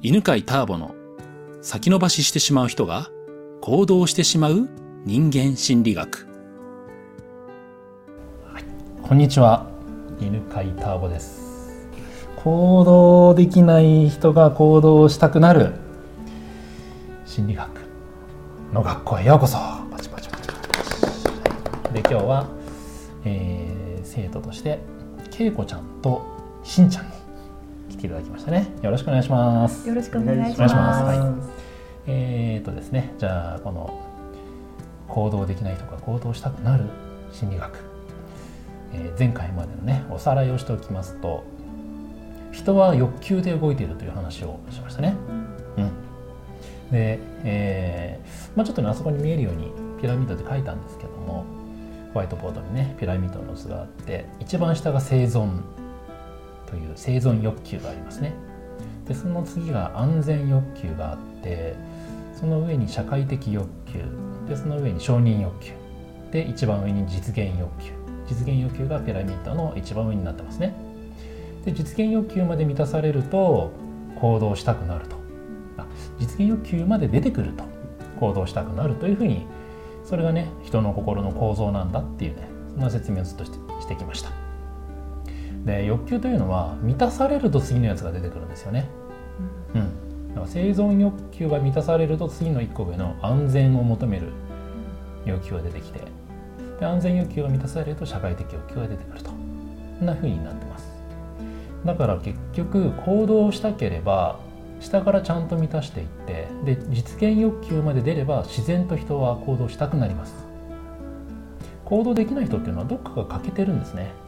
犬飼ターボの先延ばししてしまう人が行動してしまう人間心理学。こんにちは。犬飼ターボです。行動できない人が行動したくなる心理学の学校へようこそ。パチパチパチ、で今日は、えー、生徒としてけいこちゃんとしんちゃんに来ていただきましたね。よろしくお願いします。よろしくお願いします。はい。えー、とですね。じゃあこの行動できない人が行動したくなる心理学。え前回までのねおさらいをしておきますと人は欲求で動いているという話をしましたね。うん、で、えーまあ、ちょっとねあそこに見えるようにピラミッドで書いたんですけどもホワイトボードにねピラミッドの図があって一番下が生存という生存欲求がありますね。でその次が安全欲求があってその上に社会的欲求でその上に承認欲求で一番上に実現欲求。実現欲求がピラミッドの一番上になってますね。で実現欲求まで満たされると行動したくなると。あ実現欲求まで出てくると行動したくなるというふうにそれがね人の心の構造なんだっていうねそんな説明をずっとしてしてきました。で欲求というのは満たされると次のやつが出てくるんですよね。うん、だから生存欲求が満たされると次の1個上の安全を求める欲求が出てきてで安全欲求が満たされると社会的欲求が出てくると。こんな風になってます。だから結局行動したければ下からちゃんと満たしていってで実現欲求まで出れば自然と人は行動したくなります。行動できない人っていうのはどっかが欠けてるんですね、うん、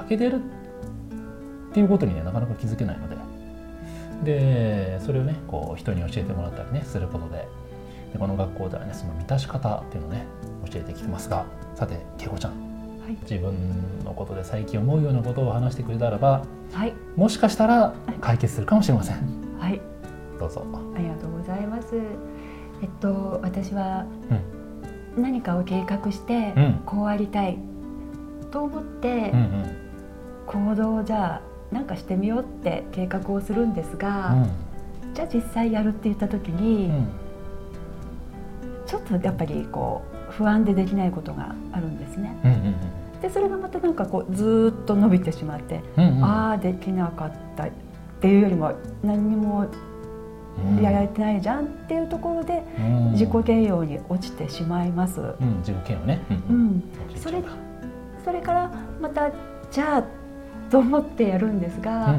欠けてるっていうことにねなかなか気づけないので。でそれをねこう人に教えてもらったりねすることで。でこの学校ではねその満たし方っていうのをね教えてきてますが。さてけいこちゃん、はい、自分のことで最近思うようなことを話してくれたらば、はい、もしかしたら解決するかもしれません。はい。どうぞ。ありがとうございます。えっと私は何かを計画して、こうありたいと思って、行動をじゃあなんかしてみようって計画をするんですが、うん、じゃあ実際やるって言った時に、うん、ちょっとやっぱりこう不安でできないことがあるんですね。うんうんうん、でそれがまたなんかこうずっと伸びてしまって、うんうん、ああできなかったっていうよりも何にもやられてないじゃんっていうところで自己嫌悪に落ちてしまいます。うん、自己嫌悪ね、うん、うん、それそれからまたじゃあと思ってやるんですが、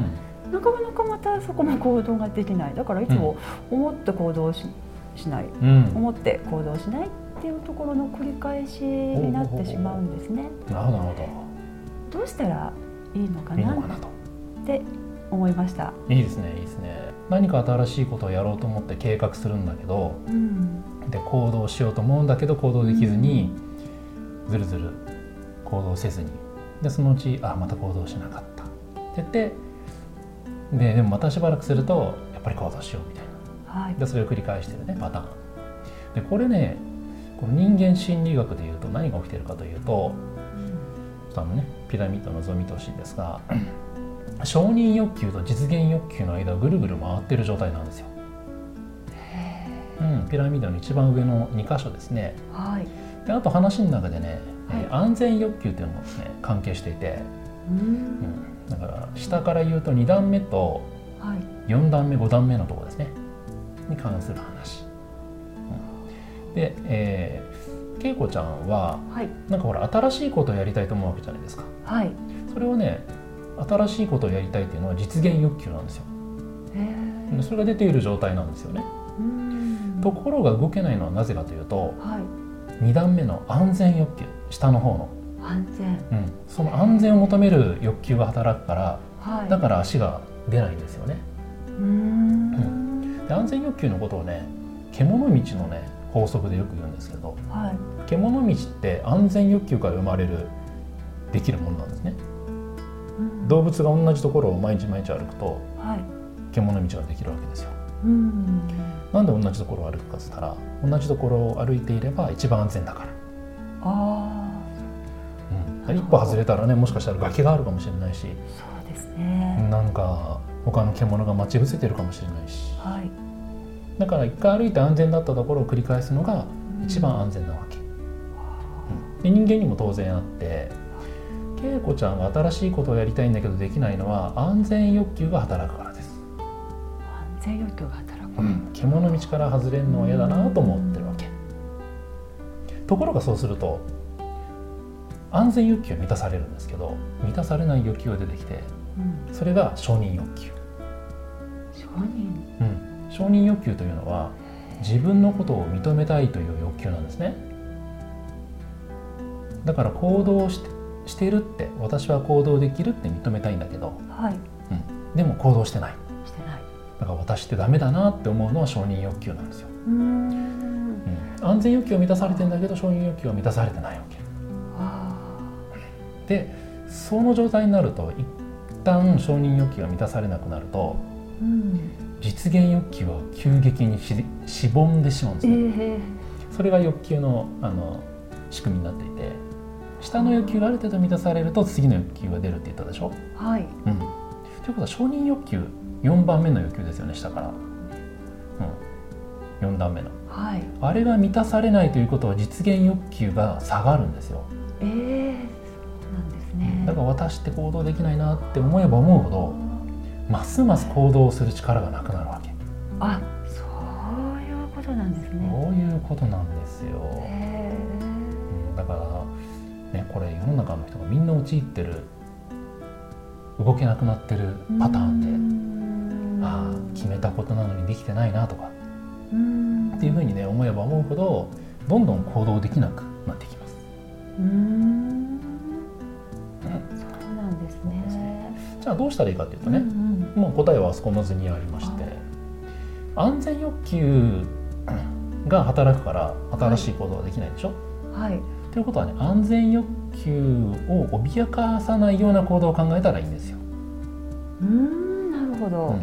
うん、なかなかまたそこも行動ができない。だからいつも思って行動ししない、うん、思って行動しないっていうところの繰り返しになってしまうんですね。なるほど。ど。うしたらいいのかなって思いました。いいですね、いいですね。何か新しいことをやろうと思って計画するんだけど、うん、で行動しようと思うんだけど行動できずに、うん、ずるずる行動せずに、でそのうちあまた行動しなかったって言って、ででもまたしばらくするとやっぱり行動しようみたいな。はい、でそれを繰り返してるねパターン。でこれねこの人間心理学でいうと何が起きているかというと、うん、あのねピラミッドの図を見てほしいんですが 承認欲求と実現欲求の間をぐるぐる回ってる状態なんですよ。うん、ピラミッドの一番上の2箇所ですね。はい、であと話の中でね、はい、安全欲求っていうのもね関係していて、うん、うん、だから下から言うと2段目と4段目5段目のところですね。に関する話。で、えー、恵子ちゃんは、はい、なんかほら新しいことをやりたいと思うわけじゃないですか。はい、それをね新しいことをやりたいっていうのは実現欲求なんですよ。それが出ている状態なんですよね。ところが動けないのはなぜかというと、はい、2段目の安全欲求下の方の。安全、うん、その安全を求める欲求が働くから、はい、だから足が出ないんですよね。うん、で安全欲求のことをね獣道のね法則でよく言うんですけど、はい、獣道って安全欲求から生まれるできるものなんですね、うん、動物が同じところを毎日毎日歩くと、はい、獣道ができるわけですよ、うん、なんで同じところを歩くかっつったら同じところを歩いていれば一番安全だからあ、うん、一歩外れたらねもしかしたら崖があるかもしれないし。そうですね。なんか他の獣が待ち伏せてるかもしれないし、はい、だから一回歩いて安全だったところを繰り返すのが一番安全なわけ、うん、で人間にも当然あって恵子ちゃんが新しいことをやりたいんだけどできないのは安全欲求が働くからです。安全欲求が働く、うん、獣道から外れるのは嫌だなと思ってるところがそうすると安全欲求は満たされるんですけど満たされない欲求が出てきて、うん、それが承認欲求。承認、うん、承認欲求というのは自分のことを認めたいという欲求なんですね。だから行動してしているって私は行動できるって認めたいんだけど、はい。うん、でも行動してない。してない。だから私ってダメだなって思うのは承認欲求なんですよ安全欲求は満たされてんだけど承認欲求は満たされてないわけ。でその状態になると一旦承認欲求が満たされなくなると、うん、実現欲求は急激にししぼんでしまうんですね、えー、それが欲求のあの仕組みになっていて下の欲求がある程度満たされると次の欲求が出るって言ったでしょ？はい、うん、ということは承認欲求4番目の欲求ですよね下から、うん、4段目の、はい、あれが満たされないということは実現欲求が下がるんですよ。ええーなんですね。だから私って行動できないなって思えば思うほどますます行動する力がなくなるわけ。あそういうことなんですね。そういうことなんですよ、うん、だからねこれ世の中の人がみんな陥ってる動けなくなってるパターンでああ決めたことなのにできてないなとかっていうふうにね思えば思うほどどんどん行動できなくなってきます。うん。じゃあどうしたらいいかっていうとね、うんうん、もう答えはあそこの図にありまして、安全欲求が働くから新しい行動はできないでしょ？はい、ということはね安全欲求を脅かさないような行動を考えたらいいんですよ。うんなるほど、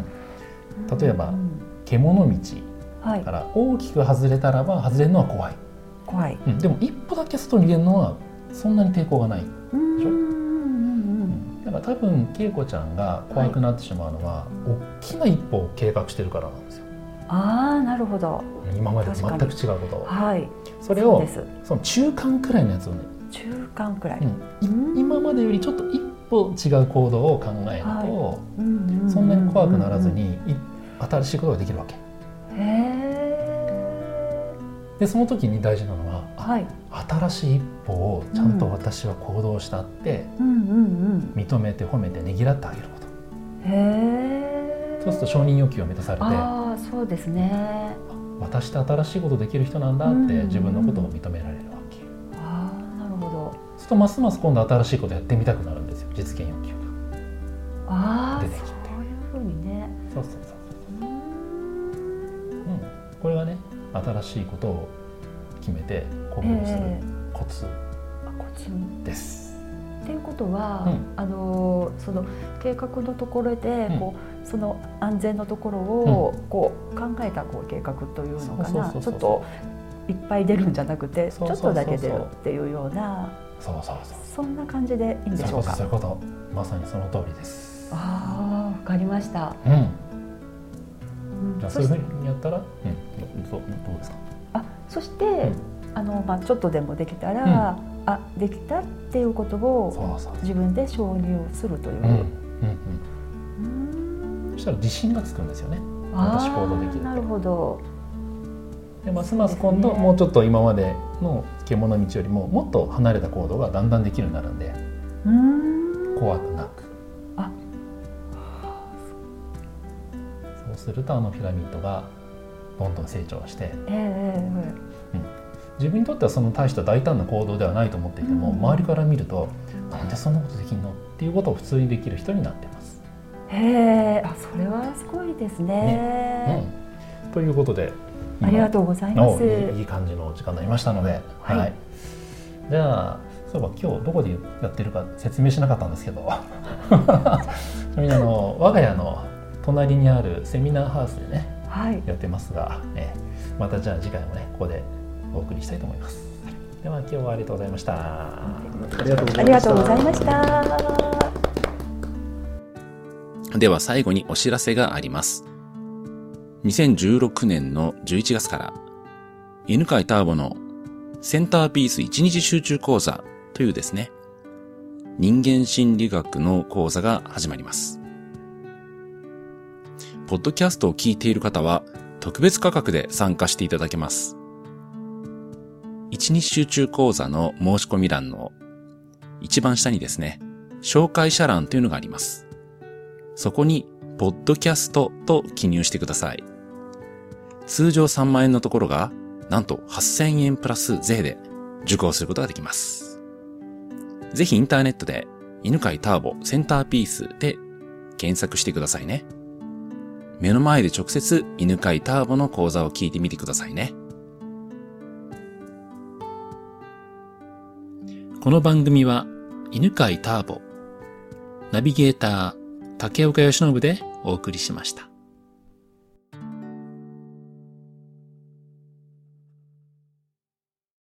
うん、例えば、うん、獣道から大きく外れたらば外れるのは怖い。怖い、うん、でも一歩だけ外に出るのはそんなに抵抗がない。でしょ？だから多分恵子ちゃんが怖くなってしまうのは、はい、大きな一歩を計画してるからなんですよ。ああなるほど。今までと全く違うことはい。それをその中間くらいのやつをね。中間くらい、うん、今までよりちょっと一歩違う行動を考えると、はい、そんなに怖くならずに新しいことができるわけ。へえ。でその時に大事なのは、はい、新しい一歩をちゃんと私は行動したって認めて褒めてねぎらってあげること。へそうすると承認欲求を満たされてあそうですね。私って新しいことできる人なんだって自分のことを認められるわけ。あなるほど。そうするとますます今度新しいことやってみたくなるんですよ実現欲求が出てきてそういうふうにねそうそう新しいことを決めて行動するコツです。っていうことは、うん、あのその計画のところでこう、うん、その安全のところをこう考えたこう計画というのかな。ちょっといっぱい出るんじゃなくてちょっとだけ出るっていうようなそうそうそうそんな感じでいいんでしょうか？そういうこと。まさにその通りです。ああわかりました。うん、じゃあそういうふうにやったら、うん、どうですか？あそして、あのまあ、ちょっとでもできたら、うん、あできたっていうことを自分で承認をするという。うんそしたら自信がつくんですよね。私行動できるなるほど。でますます今度、ね、もうちょっと今までの獣道よりももっと離れた行動がだんだんできるようになるんで怖くなくするとあのピラミッドがどんどん成長して、えーうん、自分にとってはその大した大胆な行動ではないと思っていても、うん、周りから見るとなんでそんなことできるのっていうことを普通にできる人になってます。へえあそれはすごいですね。ね。うん、ということでありがとうございます。いい感じの時間になりましたので、はい、はい、じゃあそういえば今日どこでやってるか説明しなかったんですけど。ちなみにあの我が家の隣にあるセミナーハウスでねはい、やってますが、えまたじゃあ次回もねここでお送りしたいと思います。では今日はありがとうございました。ありがとうございました。では最後にお知らせがあります。2016年の11月から犬飼ターボのセンターピース1日集中講座というですね、人間心理学の講座が始まります。ポッドキャストを聞いている方は特別価格で参加していただけます。一日集中講座の申し込み欄の一番下にですね、紹介者欄というのがあります。そこに、ポッドキャストと記入してください。通常3万円のところが、なんと8000円プラス税で受講することができます。ぜひインターネットで、犬飼ターボセンターピースで検索してくださいね。目の前で直接犬飼ターボの講座を聞いてみてくださいね。この番組は犬飼ターボ、ナビゲーター竹岡義信でお送りしました。